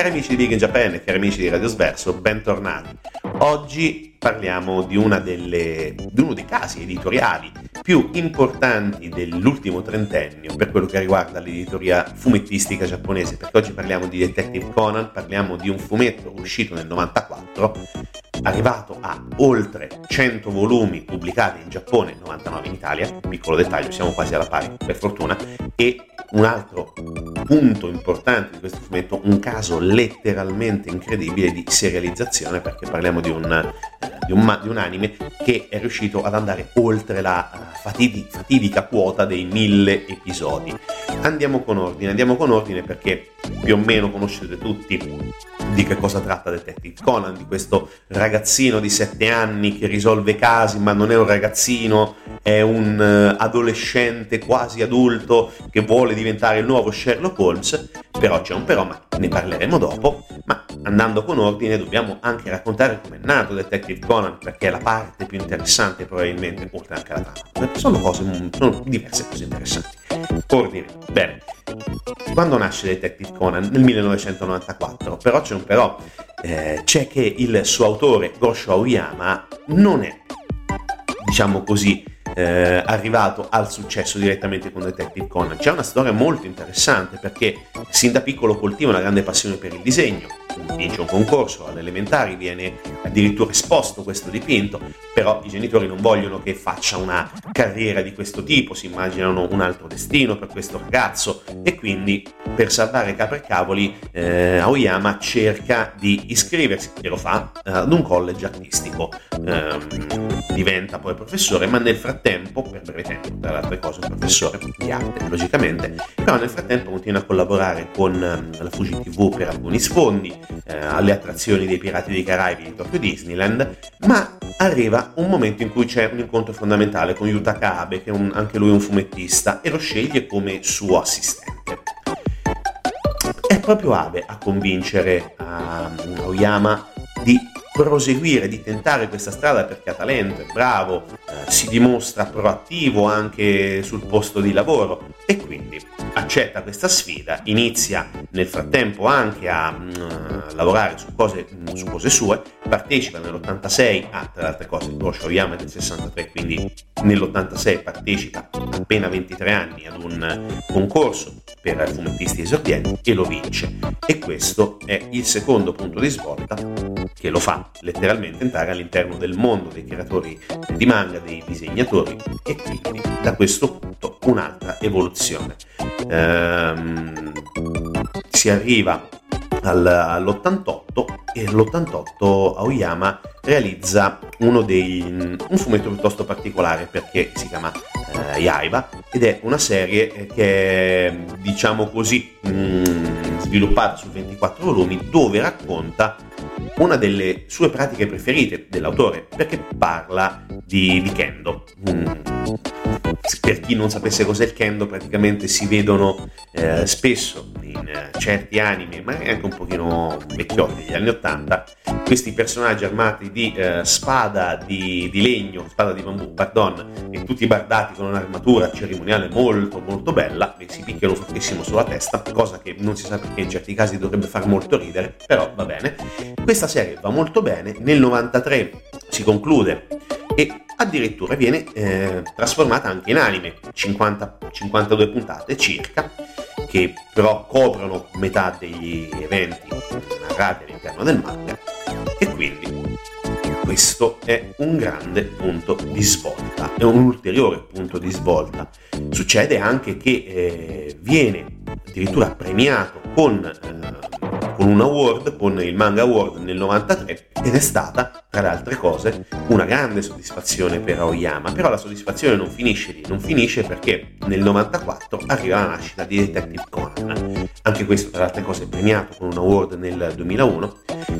Cari amici di Big in Japan e cari amici di Radio Sverso, bentornati. Oggi parliamo di, delle, di, uno dei casi editoriali più importanti dell'ultimo trentennio per quello che riguarda l'editoria fumettistica giapponese, perché oggi parliamo di Detective Conan, parliamo di un fumetto uscito nel 94 arrivato a oltre 100 volumi pubblicati in Giappone, 99 in Italia, piccolo dettaglio, siamo quasi alla pari per fortuna, e un altro punto importante di questo fumetto, un caso letteralmente incredibile di serializzazione, perché parliamo di un, di un, di un anime che è riuscito ad andare oltre la eh, fatidi, fatidica quota dei mille episodi. Andiamo con ordine, andiamo con ordine perché più o meno conoscete tutti di che cosa tratta Detective Conan, di questo ragazzino di 7 anni che risolve casi, ma non è un ragazzino, è un uh, adolescente quasi adulto che vuole diventare il nuovo Sherlock Holmes, però c'è un però, ma ne parleremo dopo, ma andando con ordine dobbiamo anche raccontare come è nato Detective Conan, perché è la parte più interessante probabilmente, oltre anche alla trama. Sono cose, sono diverse cose interessanti. Ordine, bene. Quando nasce Detective Conan? Nel 1994, però c'è un però, eh, c'è che il suo autore, Gosho Aoyama, non è, diciamo così, eh, arrivato al successo direttamente con Detective Conan. C'è una storia molto interessante perché sin da piccolo coltiva una grande passione per il disegno, vince un concorso alle elementari, viene addirittura esposto questo dipinto, però i genitori non vogliono che faccia una carriera di questo tipo, si immaginano un altro destino per questo ragazzo e quindi per salvare capre e cavoli eh, Aoyama cerca di iscriversi, e lo fa, eh, ad un college artistico. Eh, diventa poi professore, ma nel frattempo, per breve tempo, tra le altre cose, professore di arte, logicamente, però nel frattempo continua a collaborare con ehm, la Fuji TV per alcuni sfondi, eh, alle attrazioni dei Pirati dei Caraibi di Tokyo Disneyland, ma arriva un momento in cui c'è un incontro fondamentale con Yutaka Abe, che è un, anche lui un fumettista, e lo sceglie come suo assistente. È proprio Abe a convincere a Aoyama di proseguire, di tentare questa strada perché ha talento, è bravo, eh, si dimostra proattivo anche sul posto di lavoro e quindi accetta questa sfida, inizia nel frattempo anche a uh, lavorare su cose, su cose, sue, partecipa nell'86 a, tra le altre cose, Gosho Oyama del 63, quindi nell'86 partecipa appena 23 anni ad un concorso per fumettisti esordienti e lo vince. E questo è il secondo punto di svolta che lo fa letteralmente entrare all'interno del mondo dei creatori di manga, dei disegnatori e quindi da questo punto un'altra evoluzione. Ehm, si arriva al, all'88 e all'88 Aoyama realizza dei, un fumetto piuttosto particolare perché si chiama eh, Yaiba ed è una serie che è diciamo così mh, mm, sviluppata su 24 volumi dove racconta una delle sue pratiche preferite dell'autore perché parla di, di kendo. Mm. Per chi non sapesse cos'è il kendo, praticamente si vedono eh, spesso in eh, certi anime, ma anche un pochino vecchiotti degli anni 80, questi personaggi armati di eh, spada di, di, legno, spada di bambù, pardon, e tutti bardati con un'armatura cerimoniale molto molto bella, e si picchiano fortissimo sulla testa, cosa che non si sa perché in certi casi dovrebbe far molto ridere, però va bene. Questa serie va molto bene, nel 93 si conclude e addirittura viene eh, trasformata anche in anime, 50, 52 puntate circa, che però coprono metà degli eventi narrati all'interno del manga e quindi questo è un grande punto di svolta, è un ulteriore punto di svolta. Succede anche che eh, viene addirittura premiato con eh, con un award, con il Manga Award nel 93 ed è stata, tra le altre cose, una grande soddisfazione per Aoyama, però la soddisfazione non finisce lì, non finisce perché nel 94 arriva la nascita di Detective Conan, anche questo tra le altre cose premiato con un award nel 2001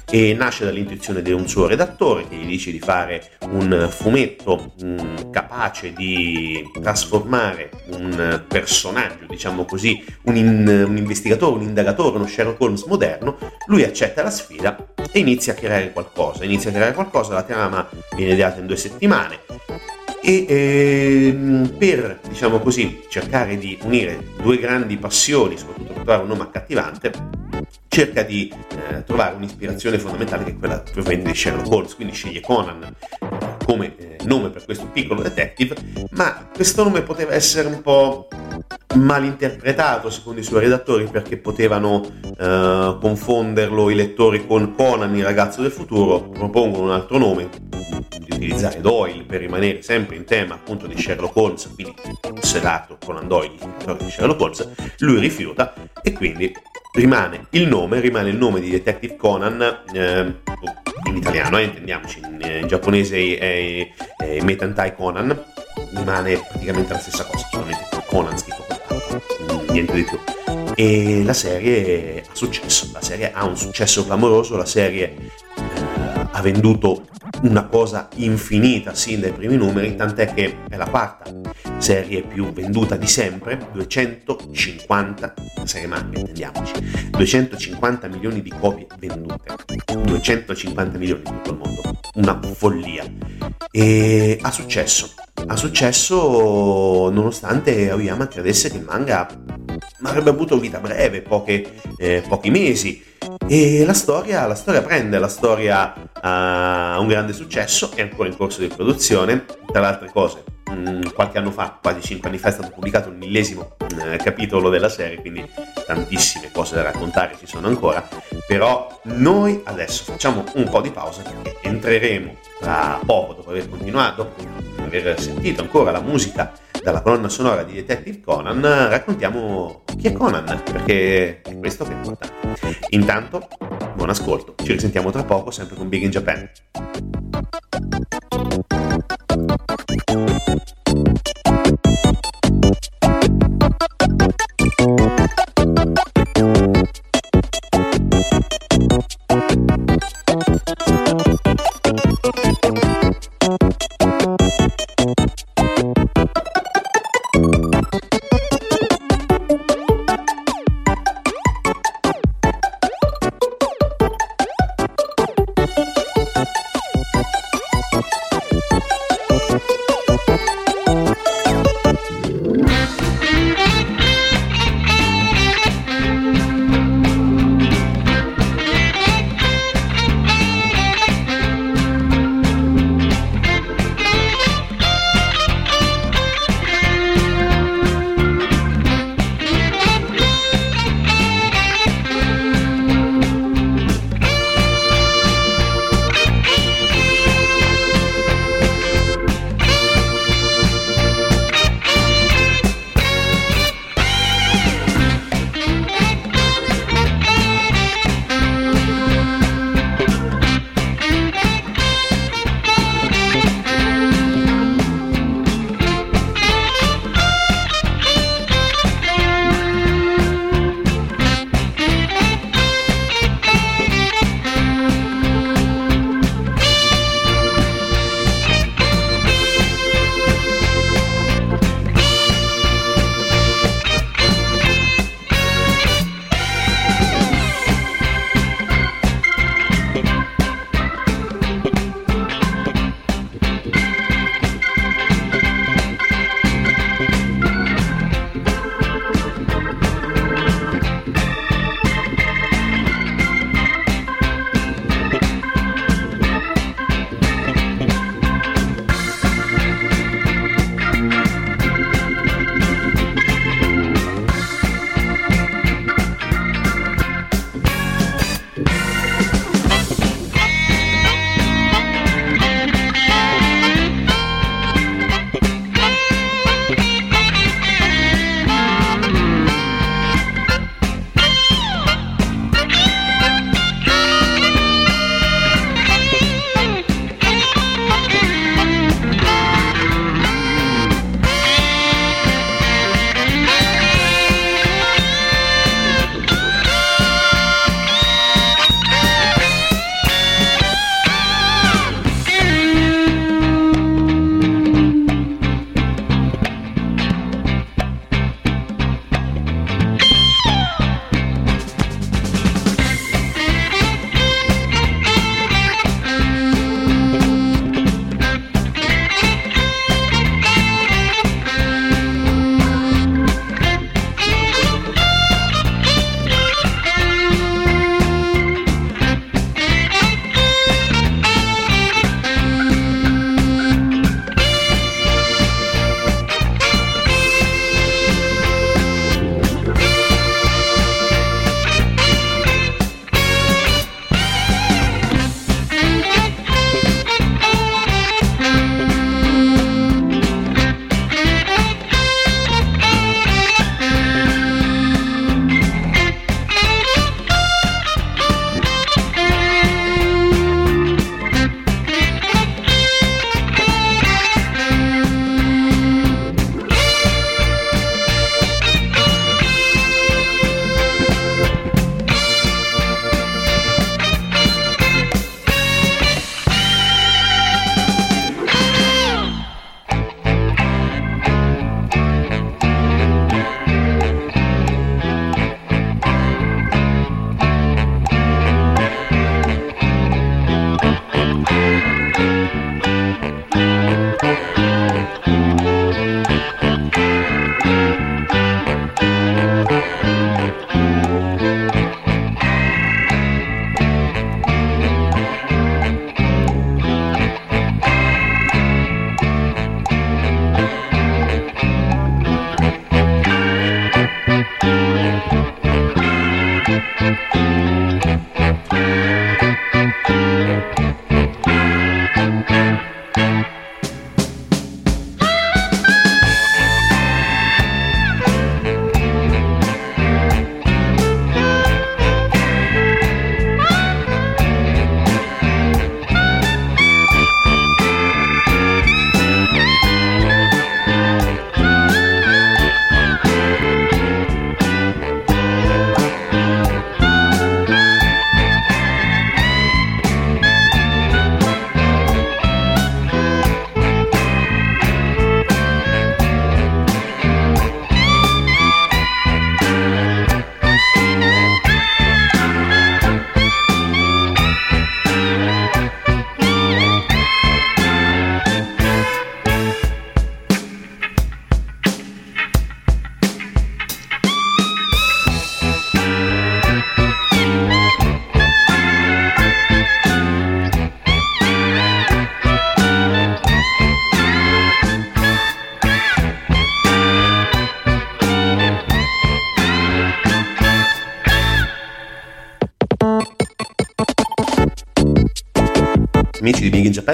e nasce dall'intuizione di un suo redattore che gli dice di fare un fumetto mm, capace di trasformare un personaggio, diciamo così, un, in, un investigatore, un indagatore, uno Sherlock Holmes moderno lui accetta la sfida e inizia a creare qualcosa. Inizia a creare qualcosa, la trama viene ideata in due settimane. E ehm, per, diciamo così, cercare di unire due grandi passioni, soprattutto per trovare un nome accattivante, cerca di eh, trovare un'ispirazione fondamentale che è quella probabilmente di Sherlock Holmes, quindi sceglie Conan come eh, nome per questo piccolo detective, ma questo nome poteva essere un po' malinterpretato secondo i suoi redattori perché potevano eh, confonderlo i lettori con Conan, il ragazzo del futuro, propongono un altro nome, di utilizzare Doyle per rimanere sempre in tema appunto di Sherlock Holmes, quindi sedato Conan Doyle, di Sherlock Holmes, lui rifiuta e quindi rimane il nome, rimane il nome di Detective Conan eh, in italiano, eh, intendiamoci, in, in giapponese è, è Metantai Conan, rimane praticamente la stessa cosa, solamente Conan scritto con niente di più. E la serie ha successo, la serie ha un successo clamoroso, la serie eh, ha venduto una cosa infinita sin dai primi numeri, tant'è che è la quarta serie più venduta di sempre, 250 serie manga, intendiamoci, 250 milioni di copie vendute, 250 milioni in tutto il mondo, una follia. E ha successo, ha successo nonostante Aoyama credesse che il manga avrebbe avuto vita breve, poche, eh, pochi mesi, e la storia, la storia prende, la storia ha un grande successo, è ancora in corso di produzione, tra le altre cose Mm, qualche anno fa, quasi 5 anni fa, è stato pubblicato il millesimo eh, capitolo della serie, quindi tantissime cose da raccontare ci sono ancora, però noi adesso facciamo un po' di pausa perché entreremo tra poco, dopo aver continuato, dopo aver sentito ancora la musica dalla colonna sonora di Detective Conan, raccontiamo chi è Conan, perché è questo che è importante. Intanto, buon ascolto, ci risentiamo tra poco sempre con Big in Japan.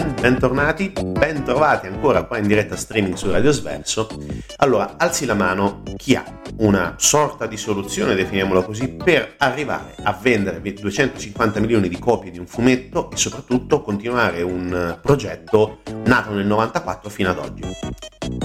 Bentornati, bentrovati ancora qua in diretta streaming su Radio Sverso. Allora, alzi la mano chi ha una sorta di soluzione, definiamola così, per arrivare a vendere 250 milioni di copie di un fumetto e soprattutto continuare un progetto nato nel 94 fino ad oggi.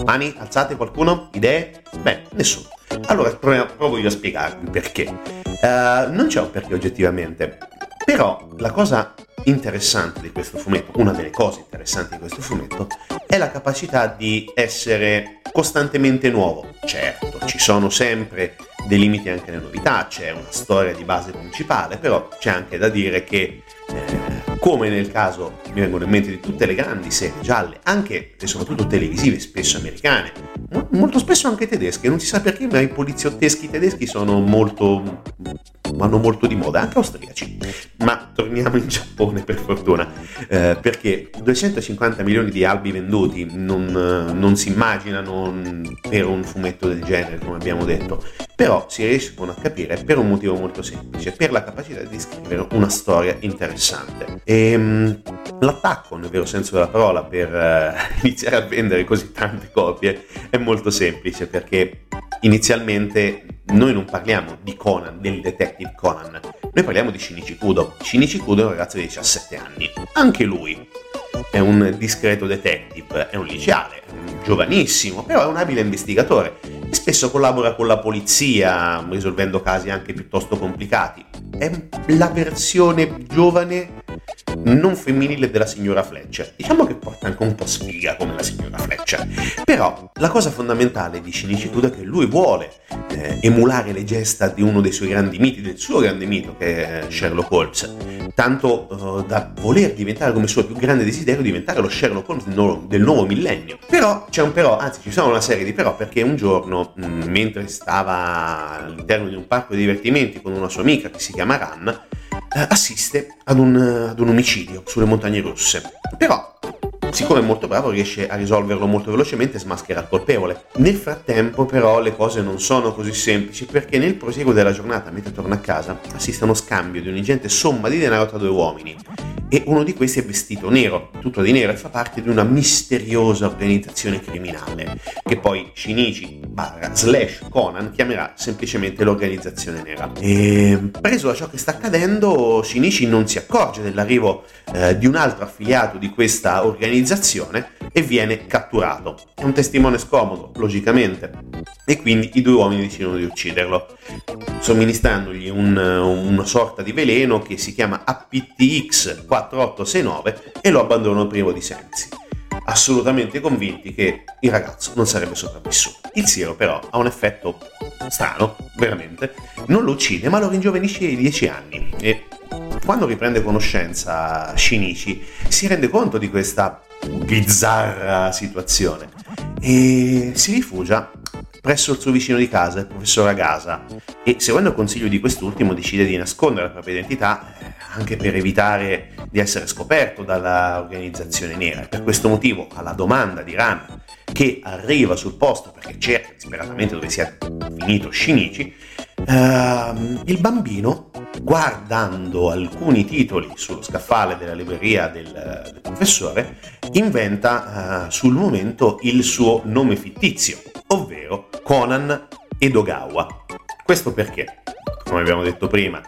Mani, alzate qualcuno? Idee? Beh, nessuno. Allora provo io a spiegarvi perché. Uh, non c'è un perché oggettivamente, però la cosa interessante di questo fumetto, una delle cose interessanti di questo fumetto, è la capacità di essere costantemente nuovo. Certo, ci sono sempre dei limiti anche alle novità, c'è una storia di base principale, però c'è anche da dire che, eh, come nel caso, mi vengono in mente di tutte le grandi serie gialle, anche e soprattutto televisive, spesso americane, molto spesso anche tedesche, non si sa perché, ma i poliziotteschi tedeschi sono molto vanno molto di moda, anche austriaci. Ma torniamo in Giappone per fortuna, eh, perché 250 milioni di albi venduti non, non, si immaginano per un fumetto del genere, come abbiamo detto, però si riescono a capire per un motivo molto semplice, per la capacità di scrivere una storia interessante. Ehm, l'attacco, nel vero senso della parola, per uh, iniziare a vendere così tante copie è molto semplice, perché inizialmente noi non parliamo di Conan, del detective Conan, noi parliamo di Shinichi Kudo. Shinichi Kudo è un ragazzo di 17 anni, anche lui è un discreto detective, è un liceale, giovanissimo, però è un abile investigatore e spesso collabora con la polizia risolvendo casi anche piuttosto complicati. È la versione giovane non femminile della signora Fletcher. Diciamo che porta anche un po' sfiga come la signora Fletcher. Però la cosa fondamentale di Shinichi Kudo è che lui vuole eh, emulare le gesta di uno dei suoi grandi miti, del suo grande mito che è Sherlock Holmes, tanto uh, da voler diventare come suo più grande desiderio diventare lo Sherlock Holmes del nuovo, del nuovo, millennio. Però c'è un però, anzi ci sono una serie di però perché un giorno, mm, mentre stava all'interno di un parco di divertimenti con una sua amica che si chiama Ran, eh, assiste ad un, ad un omicidio sulle montagne russe. Però siccome è molto bravo riesce a risolverlo molto velocemente e smaschera il colpevole. Nel frattempo però le cose non sono così semplici perché nel proseguo della giornata, mentre torna a casa, assiste a uno scambio di un'ingente somma di denaro tra due uomini e uno di questi è vestito nero, tutto di nero e fa parte di una misteriosa organizzazione criminale che poi Shinichi barra slash Conan chiamerà semplicemente l'organizzazione nera. E preso da ciò che sta accadendo, Shinichi non si accorge dell'arrivo eh, di un altro affiliato di questa organizzazione e viene catturato. È un testimone scomodo, logicamente, e quindi i due uomini decidono di ucciderlo, somministrandogli un, una sorta di veleno che si chiama APTX 4869 e lo abbandonano privo di sensi assolutamente convinti che il ragazzo non sarebbe sopravvissuto. Il siero però ha un effetto strano, veramente, non lo uccide ma lo ringiovenisce di 10 anni e quando riprende conoscenza Shinichi si rende conto di questa bizzarra situazione e si rifugia presso il suo vicino di casa, il professor Agasa, e seguendo il consiglio di quest'ultimo decide di nascondere la propria identità eh, anche per evitare di essere scoperto dall'organizzazione nera. Per questo motivo, alla domanda di Ran che arriva sul posto perché cerca disperatamente dove sia finito Shinichi, ehm, il bambino, guardando alcuni titoli sullo scaffale della libreria del, del professore, inventa eh, sul momento il suo nome fittizio, ovvero Conan Edogawa. Questo perché, come abbiamo detto prima,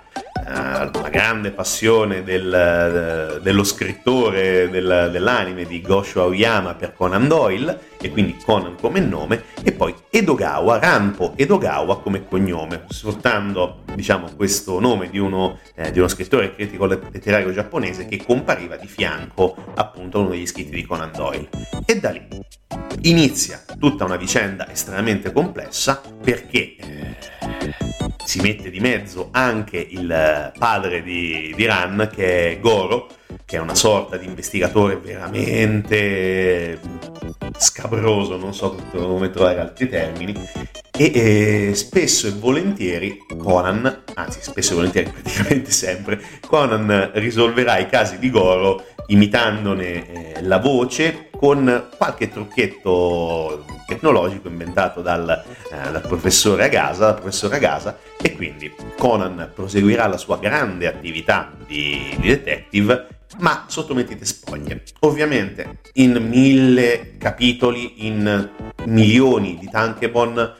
la eh, grande passione del, dello scrittore del, dell'anime di Gosho Aoyama per Conan Doyle e quindi Conan come nome e poi Edogawa, Rampo Edogawa come cognome, sfruttando diciamo, questo nome di uno, eh, di uno scrittore critico letterario giapponese che compariva di fianco appunto a uno degli scritti di Conan Doyle. E da lì inizia tutta una vicenda estremamente complessa perché eh, si mette di mezzo anche il padre di, di Ran che è Goro che è una sorta di investigatore veramente scabroso, non so come trovare altri termini, e eh, spesso e volentieri Conan, anzi spesso e volentieri praticamente sempre, Conan risolverà i casi di Goro imitandone eh, la voce con qualche trucchetto tecnologico inventato dal, eh, dal professore Agasa, dal professore Agasa, e quindi Conan proseguirà la sua grande attività di, di detective ma sottomettete spoglie. Ovviamente in mille capitoli, in milioni di Tankebon,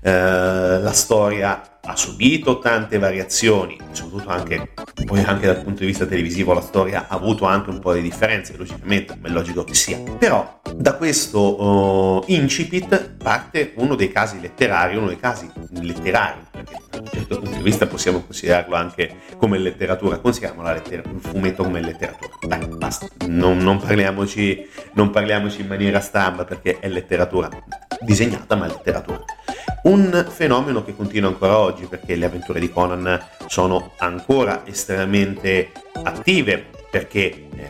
eh, la storia ha subito tante variazioni, soprattutto anche, poi anche dal punto di vista televisivo la storia ha avuto anche un po' di differenze, logicamente, come è logico che sia. Però da questo uh, incipit parte uno dei casi letterari, uno dei casi letterari, perché da un certo punto di vista possiamo considerarlo anche come letteratura, consideriamo la lettera, il fumetto come letteratura. Dai, basta, non, non, parliamoci, non parliamoci in maniera stramba perché è letteratura disegnata, ma è letteratura. Un fenomeno che continua ancora oggi perché le avventure di Conan sono ancora estremamente attive perché eh,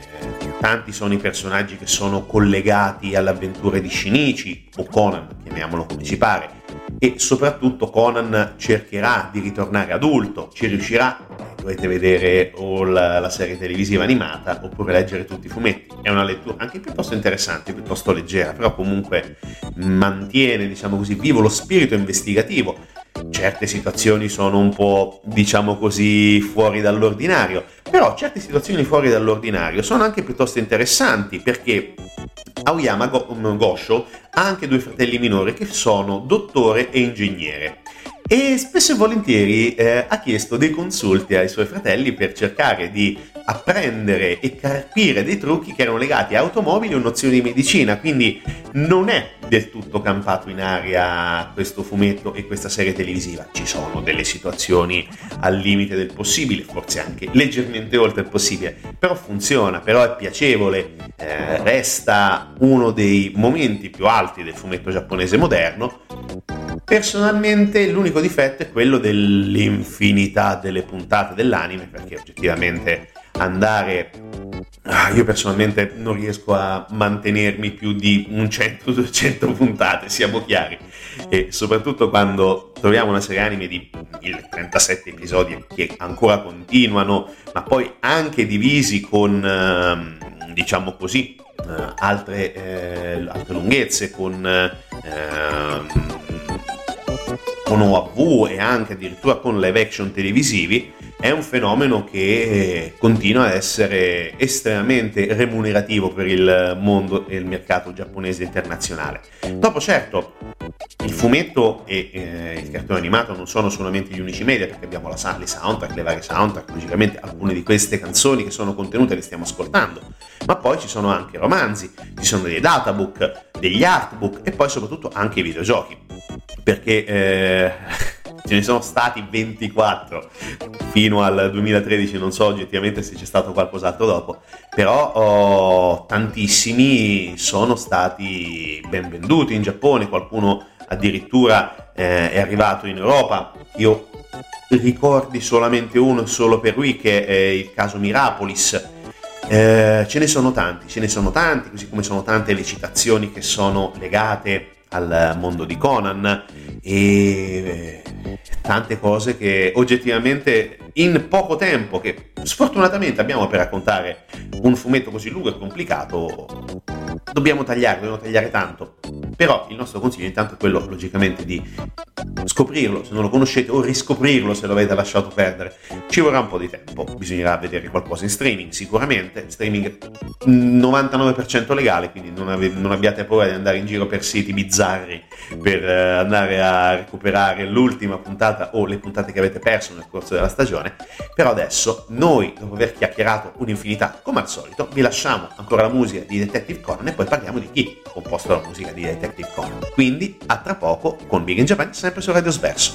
tanti sono i personaggi che sono collegati alle avventure di Shinichi o Conan, chiamiamolo come ci pare, e soprattutto Conan cercherà di ritornare adulto, ci riuscirà, dovete vedere o la, la, serie televisiva animata oppure leggere tutti i fumetti. È una lettura anche piuttosto interessante, piuttosto leggera, però comunque mantiene, diciamo così, vivo lo spirito investigativo. Certe situazioni sono un po', diciamo così, fuori dall'ordinario, però certe situazioni fuori dall'ordinario sono anche piuttosto interessanti perché Aoyama Gosho ha anche due fratelli minori che sono dottore e ingegnere e spesso e volentieri eh, ha chiesto dei consulti ai suoi fratelli per cercare di apprendere e capire dei trucchi che erano legati a automobili o nozioni di medicina, quindi non è del tutto campato in aria questo fumetto e questa serie televisiva. Ci sono delle situazioni al limite del possibile, forse anche leggermente oltre il possibile, però funziona, però è piacevole, eh, resta uno dei momenti più alti del fumetto giapponese moderno Personalmente l'unico difetto è quello dell'infinità delle puntate dell'anime, perché oggettivamente andare... Io personalmente non riesco a mantenermi più di un 100-200 puntate, siamo chiari. E soprattutto quando troviamo una serie anime di 37 episodi che ancora continuano, ma poi anche divisi con, ehm, diciamo così, eh, altre, eh, altre lunghezze, con ehm, con OAV e anche addirittura con live action televisivi, è un fenomeno che continua a essere estremamente remunerativo per il mondo e il mercato giapponese internazionale. Dopo certo, il fumetto e eh, il cartone animato non sono solamente gli unici media perché abbiamo la, le soundtrack, le varie soundtrack, logicamente alcune di queste canzoni che sono contenute le stiamo ascoltando, ma poi ci sono anche romanzi, ci sono dei databook, degli artbook e poi soprattutto anche i videogiochi perché eh, ce ne sono stati 24 fino al 2013, non so oggettivamente se c'è stato qualcos'altro dopo, però oh, tantissimi sono stati ben venduti in Giappone, qualcuno addirittura eh, è arrivato in Europa. Io ricordi solamente uno solo per lui che è il caso Mirapolis. Eh, ce ne sono tanti, ce ne sono tanti, così come sono tante le citazioni che sono legate al mondo di Conan e tante cose che oggettivamente in poco tempo, che sfortunatamente abbiamo per raccontare un fumetto così lungo e complicato, dobbiamo tagliare, dobbiamo tagliare tanto. Però il nostro consiglio intanto è quello logicamente di scoprirlo se non lo conoscete o riscoprirlo se lo avete lasciato perdere. Ci vorrà un po' di tempo, bisognerà vedere qualcosa in streaming sicuramente, streaming 99% legale, quindi non, ave- non abbiate paura di andare in giro per siti bizzarri per eh, andare a recuperare l'ultima puntata o le puntate che avete perso nel corso della stagione. Però adesso noi, dopo aver chiacchierato un'infinità come al solito, vi lasciamo ancora la musica di Detective Conan e poi parliamo di chi ha composto la musica di Detective Conan. Quindi a tra poco con Big in Japan sempre su Radio Sverso.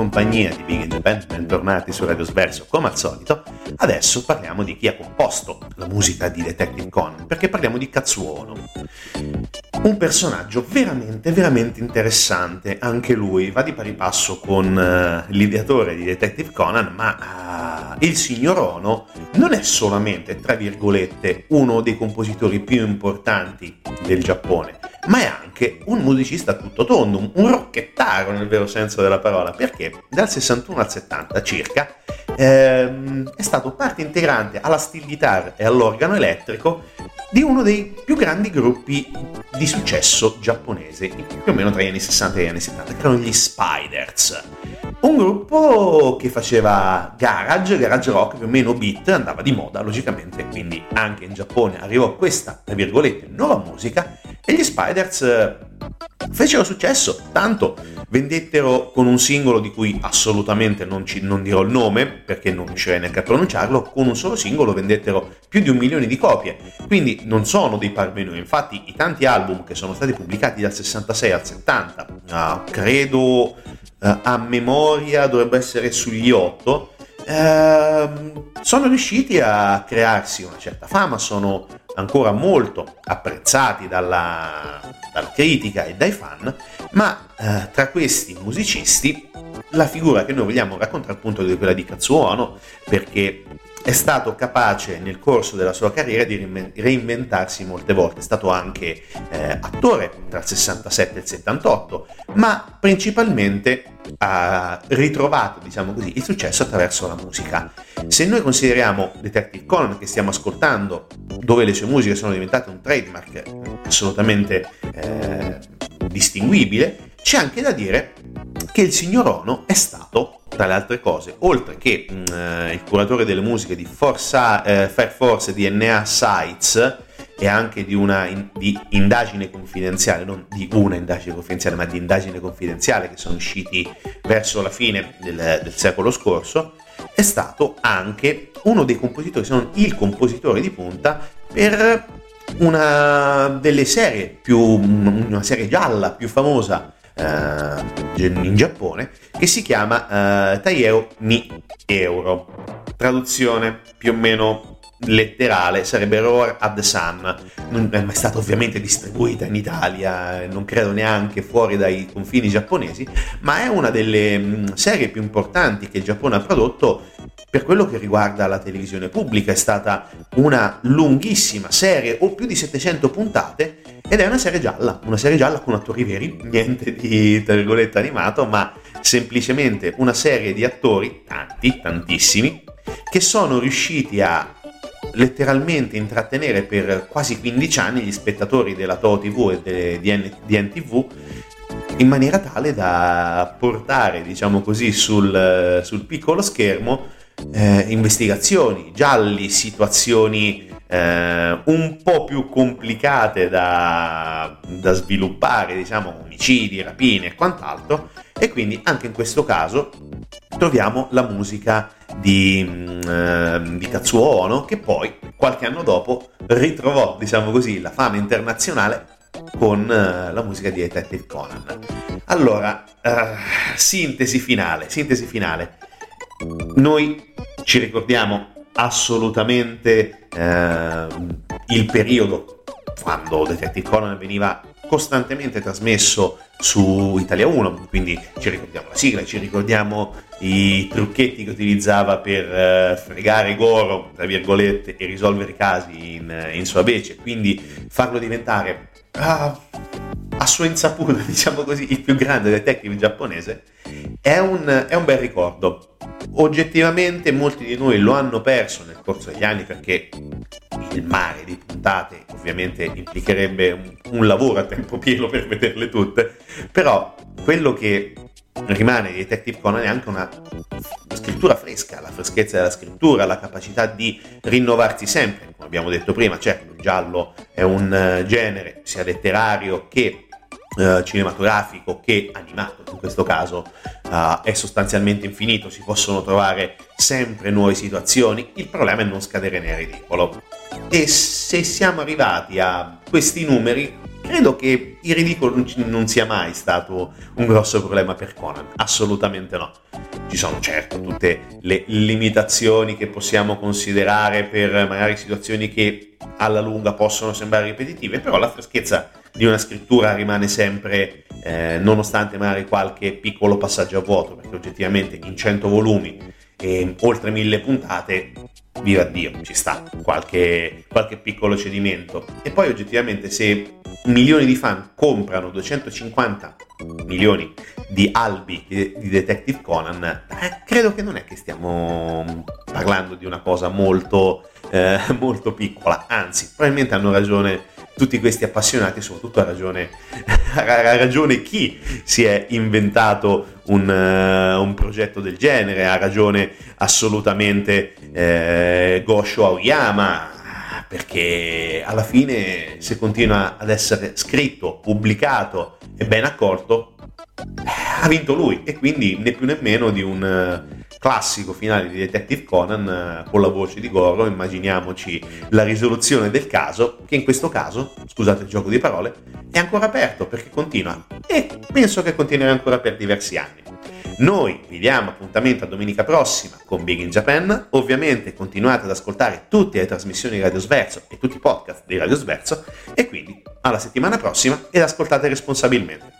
Compagnia di Big in Japan, bentornati su Radio Sverso come al solito. Adesso parliamo di chi ha composto la musica di Detective Conan, perché parliamo di Katsuono. Un personaggio veramente, veramente interessante, anche lui va di pari passo con uh, l'ideatore di Detective Conan, ma uh, il signor Ono non è solamente, tra virgolette, uno dei compositori più importanti del Giappone, ma è anche un musicista tutto tondo, un rocchettaro nel vero senso della parola, perché dal 61 al 70 circa ehm, è stato parte integrante alla steel guitar e all'organo elettrico di uno dei più grandi gruppi di successo giapponese, più o meno tra gli anni 60 e gli anni 70, che erano gli Spiders. Un gruppo che faceva garage, garage rock più o meno beat, andava di moda logicamente, quindi anche in Giappone arrivò questa, tra virgolette, nuova musica e gli Spiders eh, fecero successo, tanto vendettero con un singolo di cui assolutamente non, ci, non dirò il nome perché non riuscirei neanche a pronunciarlo, con un solo singolo vendettero più di un milione di copie, quindi non sono dei parvenui, infatti i tanti album che sono stati pubblicati dal 66 al 70, uh, credo uh, a memoria dovrebbe essere sugli 8, uh, sono riusciti a crearsi una certa fama, sono ancora molto apprezzati dalla, dalla critica e dai fan, ma eh, tra questi musicisti la figura che noi vogliamo raccontare appunto è quella di Katsuono, perché è stato capace nel corso della sua carriera di reinventarsi molte volte, è stato anche eh, attore tra il 67 e il 78, ma principalmente ha ritrovato, diciamo così, il successo attraverso la musica. Se noi consideriamo Detective Conan che stiamo ascoltando, dove le sue musiche sono diventate un trademark assolutamente eh, distinguibile, c'è anche da dire che il signor Ono è stato, tra le altre cose, oltre che mh, mm, il curatore delle musiche di Forza, eh, Fire Force DNA Sites e anche di una in, di indagine confidenziale, non di una indagine confidenziale, ma di indagine confidenziale che sono usciti verso la fine del, del secolo scorso, è stato anche uno dei compositori, se non il compositore di punta per una delle serie più, una serie gialla più famosa eh, in Giappone che si chiama eh, Taieo ni Euro. Traduzione più o meno letterale sarebbe Roar at the Sun. Non è mai stata ovviamente distribuita in Italia, non credo neanche fuori dai confini giapponesi, ma è una delle mm, serie più importanti che il Giappone ha prodotto per quello che riguarda la televisione pubblica. È stata una lunghissima serie, o più di 700 puntate, ed è una serie gialla, una serie gialla con attori veri, niente di tra virgolette animato, ma semplicemente una serie di attori, tanti, tantissimi, che sono riusciti a letteralmente intrattenere per quasi 15 anni gli spettatori della Toho TV e di, NTV in maniera tale da portare, diciamo così, sul, sul piccolo schermo eh, investigazioni gialli, situazioni eh, un po' più complicate da, da sviluppare, diciamo omicidi, rapine e quant'altro, e quindi anche in questo caso troviamo la musica di, eh, di Katsuo Ono che poi qualche anno dopo ritrovò, diciamo così, la fama internazionale con eh, la musica di Detective Conan. Allora, eh, sintesi finale, sintesi finale. Noi ci ricordiamo assolutamente eh, il periodo quando Detective Conan veniva costantemente trasmesso su Italia 1, quindi ci ricordiamo la sigla, ci ricordiamo i trucchetti che utilizzava per uh, fregare Goro, tra virgolette, e risolvere i casi in, in sua vece, quindi farlo diventare uh, a sua insaputa, diciamo così, il più grande detective giapponese, è un, è un bel ricordo. Oggettivamente molti di noi lo hanno perso nel corso degli anni perché il mare di puntate ovviamente implicherebbe un, un lavoro a tempo pieno per vederle tutte, però quello che rimane di Detective Conan è anche una scrittura fresca, la freschezza della scrittura, la capacità di rinnovarsi sempre, come abbiamo detto prima, certo il giallo è un eh, genere sia letterario che eh, cinematografico che animato, in questo caso uh, è sostanzialmente infinito, si possono trovare sempre nuove situazioni, il problema è non scadere nel ridicolo. E se siamo arrivati a questi numeri, credo che il ridicolo non sia mai stato un grosso problema per Conan, assolutamente no. Ci sono certo tutte le limitazioni che possiamo considerare per magari situazioni che alla lunga possono sembrare ripetitive, però la freschezza di una scrittura rimane sempre, eh, nonostante magari qualche piccolo passaggio a vuoto, perché oggettivamente in 100 volumi e oltre mille puntate, viva Dio, ci sta qualche, qualche piccolo cedimento. E poi oggettivamente se milioni di fan comprano 250 milioni di albi di Detective Conan, eh, credo che non è che stiamo parlando di una cosa molto, eh, molto piccola, anzi, probabilmente hanno ragione tutti questi appassionati, soprattutto ha ragione, ha ragione chi si è inventato un, uh, un, progetto del genere, ha ragione assolutamente eh, Gosho Aoyama, perché alla fine se continua ad essere scritto, pubblicato e ben accolto, ha vinto lui e quindi né più né meno di un classico finale di Detective Conan con la voce di Goro, immaginiamoci la risoluzione del caso, che in questo caso, scusate il gioco di parole, è ancora aperto perché continua e penso che continuerà ancora per diversi anni. Noi vi diamo appuntamento a domenica prossima con Big in Japan. Ovviamente continuate ad ascoltare tutte le trasmissioni di Radio Sverso e tutti i podcast di Radio Sverso. E quindi alla settimana prossima ed ascoltate responsabilmente.